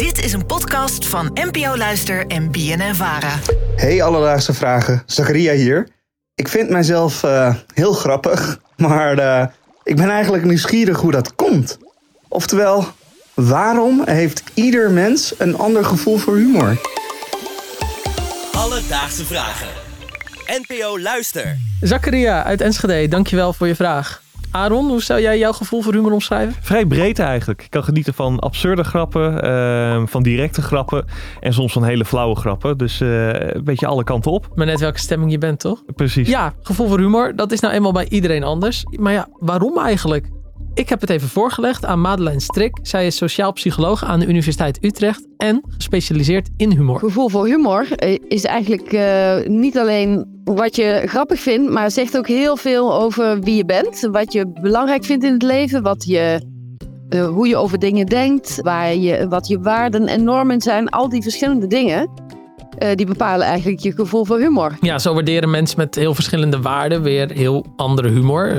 Dit is een podcast van NPO Luister en BNN Vara. Hey alledaagse vragen, Zakaria hier. Ik vind mijzelf uh, heel grappig, maar uh, ik ben eigenlijk nieuwsgierig hoe dat komt. Oftewel, waarom heeft ieder mens een ander gevoel voor humor? Alledaagse vragen. NPO Luister. Zakaria uit Enschede, dankjewel voor je vraag. Aaron, hoe zou jij jouw gevoel voor humor omschrijven? Vrij breed eigenlijk. Ik kan genieten van absurde grappen, uh, van directe grappen en soms van hele flauwe grappen. Dus uh, een beetje alle kanten op. Maar net welke stemming je bent, toch? Precies. Ja, gevoel voor humor, dat is nou eenmaal bij iedereen anders. Maar ja, waarom eigenlijk? Ik heb het even voorgelegd aan Madeleine Strik. Zij is sociaal psycholoog aan de Universiteit Utrecht en gespecialiseerd in humor. Gevoel voor humor eh, is eigenlijk uh, niet alleen wat je grappig vindt, maar zegt ook heel veel over wie je bent, wat je belangrijk vindt in het leven, wat je, uh, hoe je over dingen denkt, waar je, wat je waarden en normen zijn. Al die verschillende dingen. die bepalen eigenlijk je gevoel voor humor. Ja, zo waarderen mensen met heel verschillende waarden weer heel andere humor.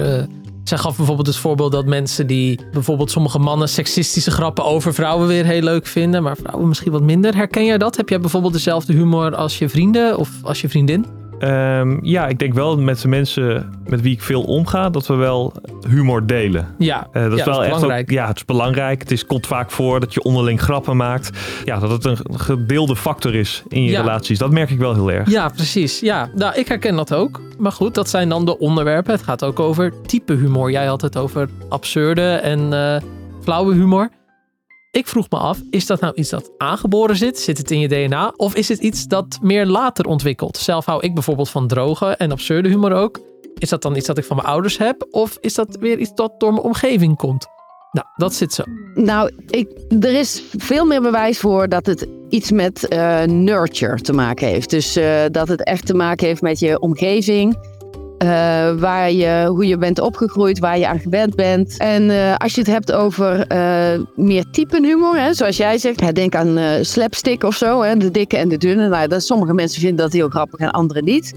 Zij gaf bijvoorbeeld het voorbeeld dat mensen die bijvoorbeeld sommige mannen seksistische grappen over vrouwen weer heel leuk vinden, maar vrouwen misschien wat minder. Herken jij dat? Heb jij bijvoorbeeld dezelfde humor als je vrienden of als je vriendin? Um, ja, ik denk wel met de mensen met wie ik veel omga, dat we wel humor delen. Ja, uh, dat ja, is wel dat is echt belangrijk. Ook, ja, het is belangrijk. Het is, komt vaak voor dat je onderling grappen maakt. Ja, dat het een gedeelde factor is in je Ja. relaties. Dat merk ik wel heel erg. Ja, precies. Ja, nou, ik herken dat ook. Maar goed, dat zijn dan de onderwerpen. Het gaat ook over type humor. Jij had het over absurde en eh, flauwe humor. Ik vroeg me af, is dat nou iets dat aangeboren zit? Zit het in je DNA? Of is het iets dat meer later ontwikkelt? Zelf hou ik bijvoorbeeld van droge en absurde humor ook. Is dat dan iets dat ik van mijn ouders heb? Of is dat weer iets dat door mijn omgeving komt? Nou, dat zit zo. Nou, ik, er is veel meer bewijs voor dat het iets met eh, nurture te maken heeft. Dus eh, dat het echt te maken heeft met je omgeving. Eh, waar je, hoe je bent opgegroeid, waar je aan gewend bent. En eh, als je het hebt over eh, meer typen humor, hè, zoals jij zegt, denk aan slapstick of zo, hè, de dikke en de dunne. Nou, dat, sommige mensen vinden dat heel grappig en anderen niet.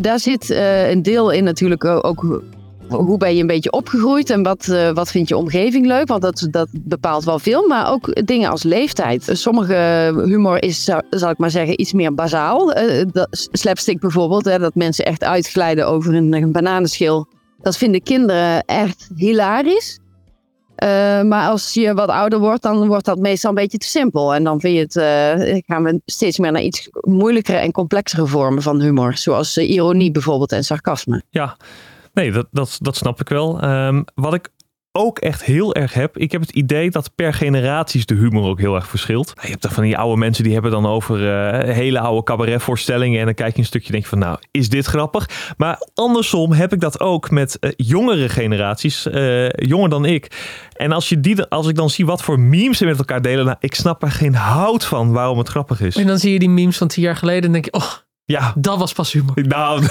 Daar zit een deel in natuurlijk ook hoe ben je een beetje opgegroeid en wat, eh, wat vindt je omgeving leuk? Want dat, dat bepaalt wel veel, maar ook dingen als leeftijd. Sommige humor is, zal ik maar zeggen, iets meer bazaal. Dat, slapstick bijvoorbeeld, hè, dat mensen echt uitglijden over een, bananenschil. Dat vinden kinderen echt hilarisch. Eh, maar als je wat ouder wordt, dan wordt dat meestal een beetje te simpel. En dan vind je het, gaan we steeds meer naar iets moeilijkere en complexere vormen van humor. Zoals ironie bijvoorbeeld en sarcasme. Ja, nee, dat, dat, dat snap ik wel. Ehm, wat ik ook echt heel erg heb, ik heb het idee dat per generaties de humor ook heel erg verschilt. Je hebt toch van die oude mensen die hebben dan over eh, hele oude cabaretvoorstellingen en dan kijk je een stukje en denk je van nou, is dit grappig? Maar andersom heb ik dat ook met eh, jongere generaties, eh, jonger dan ik. En als, je die, als ik dan zie wat voor memes ze met elkaar delen, nou, ik snap er geen hout van waarom het grappig is. En dan zie je die memes van tien jaar geleden en denk je, oh, Ja, dat was pas humor. nou,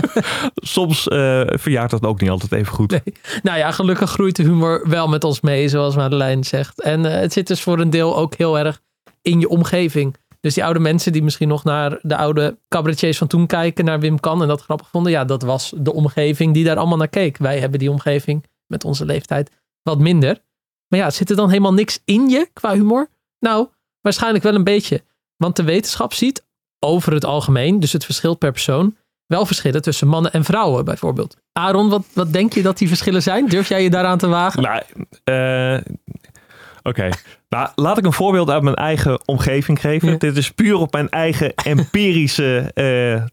soms eh, verjaart dat ook niet altijd even goed. Nee. Nou ja, gelukkig groeit de humor wel met ons mee, zoals Madeleine zegt. En eh, het zit dus voor een deel ook heel erg in je omgeving. Dus die oude mensen die misschien nog naar de oude cabaretiers van toen kijken, naar Wim Kan en dat grappig vonden. Ja, dat was de omgeving die daar allemaal naar keek. Wij hebben die omgeving met onze leeftijd wat minder. Maar ja, zit er dan helemaal niks in je qua humor? Nou, waarschijnlijk wel een beetje. Want de wetenschap ziet over het algemeen, dus het verschilt per persoon, wel verschillen tussen mannen en vrouwen bijvoorbeeld. Aaron, wat, wat denk je dat die verschillen zijn? Durf jij je daaraan te wagen? Nou, eh, oké. Nou, laat ik een voorbeeld uit mijn eigen omgeving geven. Ja. Dit is puur op mijn eigen empirische eh,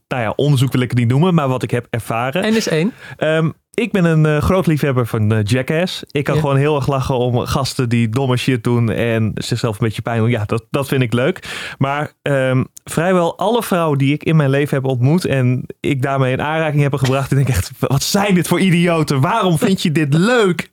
nou ja, onderzoek wil ik het niet noemen, maar wat ik heb ervaren. En is één. Ehm, ik ben een eh, groot liefhebber van eh, Jackass. Ik kan Ja. gewoon heel erg lachen om gasten die domme shit doen en zichzelf een beetje pijn doen. Ja, dat, dat vind ik leuk. Maar ehm, vrijwel alle vrouwen die ik in mijn leven heb ontmoet en ik daarmee in aanraking heb gebracht, ik denk echt, wat zijn dit voor idioten? Waarom vind je dit leuk?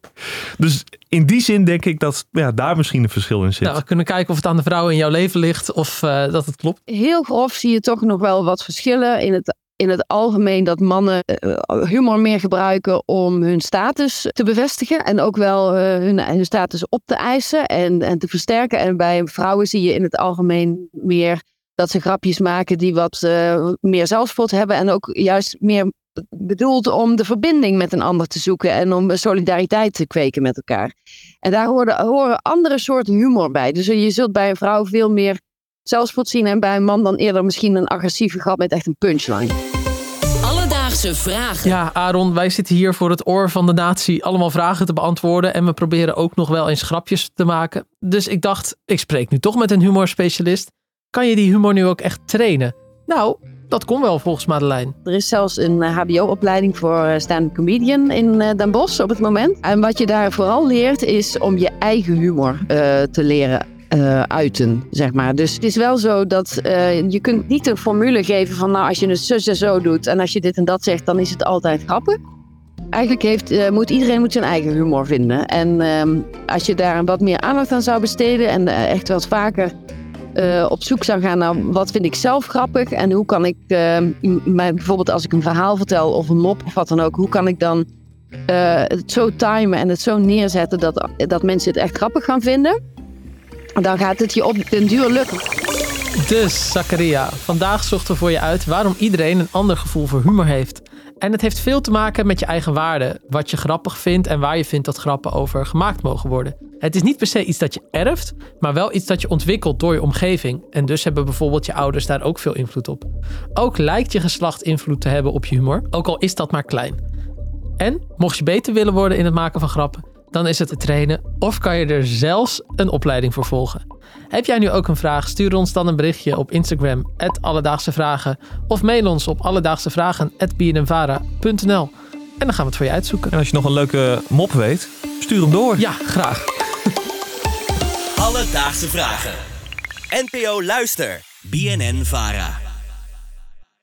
Dus in die zin denk ik dat ja, daar misschien een verschil in zit. Nou, we kunnen kijken of het aan de vrouwen in jouw leven ligt of eh, dat het klopt. Heel grof zie je toch nog wel wat verschillen in het, in het algemeen dat mannen eh, humor meer gebruiken om hun status te bevestigen en ook wel eh, hun, hun status op te eisen en, en te versterken. En bij vrouwen zie je in het algemeen meer dat ze grapjes maken die wat eh, meer zelfspot hebben en ook juist meer bedoeld om de verbinding met een ander te zoeken en om solidariteit te kweken met elkaar. En daar horen, horen andere soorten humor bij. Dus je zult bij een vrouw veel meer zelfspot zien en bij een man dan eerder misschien een agressieve grap met echt een punchline. Alledaagse vragen. Ja, Aaron, wij zitten hier voor het oor van de natie allemaal vragen te beantwoorden. En we proberen ook nog wel eens grapjes te maken. Dus ik dacht, ik spreek nu toch met een humorspecialist. Kan je die humor nu ook echt trainen? Nou, dat kon wel volgens Madeleine. Er is zelfs een HBO-opleiding voor eh, stand-up comedian in eh, Den Bosch op het moment. En wat je daar vooral leert is om je eigen humor uh, te leren uh, uiten, zeg maar. Dus het is wel zo dat uh, je kunt niet een formule geven van nou als je het zo en zo doet en als je dit en dat zegt, dan is het altijd grappig. Eigenlijk heeft, uh, moet iedereen moet zijn eigen humor vinden. En ehm, als je daar wat meer aandacht aan zou besteden en echt wat vaker op zoek zou gaan naar wat vind ik zelf grappig en hoe kan ik, ehm, bijvoorbeeld als ik een verhaal vertel of een mop of wat dan ook, hoe kan ik dan het zo timen en het zo neerzetten dat, dat mensen het echt grappig gaan vinden dan gaat het je op den duur lukken. Dus, Zakaria, vandaag zochten we voor je uit waarom iedereen een ander gevoel voor humor heeft. En het heeft veel te maken met je eigen waarde, wat je grappig vindt en waar je vindt dat grappen over gemaakt mogen worden. Het is niet per se iets dat je erft, maar wel iets dat je ontwikkelt door je omgeving. En dus hebben bijvoorbeeld je ouders daar ook veel invloed op. Ook lijkt je geslacht invloed te hebben op je humor, ook al is dat maar klein. En mocht je beter willen worden in het maken van grappen, dan is het te trainen of kan je er zelfs een opleiding voor volgen. Heb jij nu ook een vraag? Stuur ons dan een berichtje op Instagram, Alledaagse Vragen, of mail ons op alledaagsevragen.bnnvara.nl en dan gaan we het voor je uitzoeken. En als je nog een leuke mop weet, stuur hem door. Ja, graag. Alledaagse Vragen. NPO Luister. BNN Vara.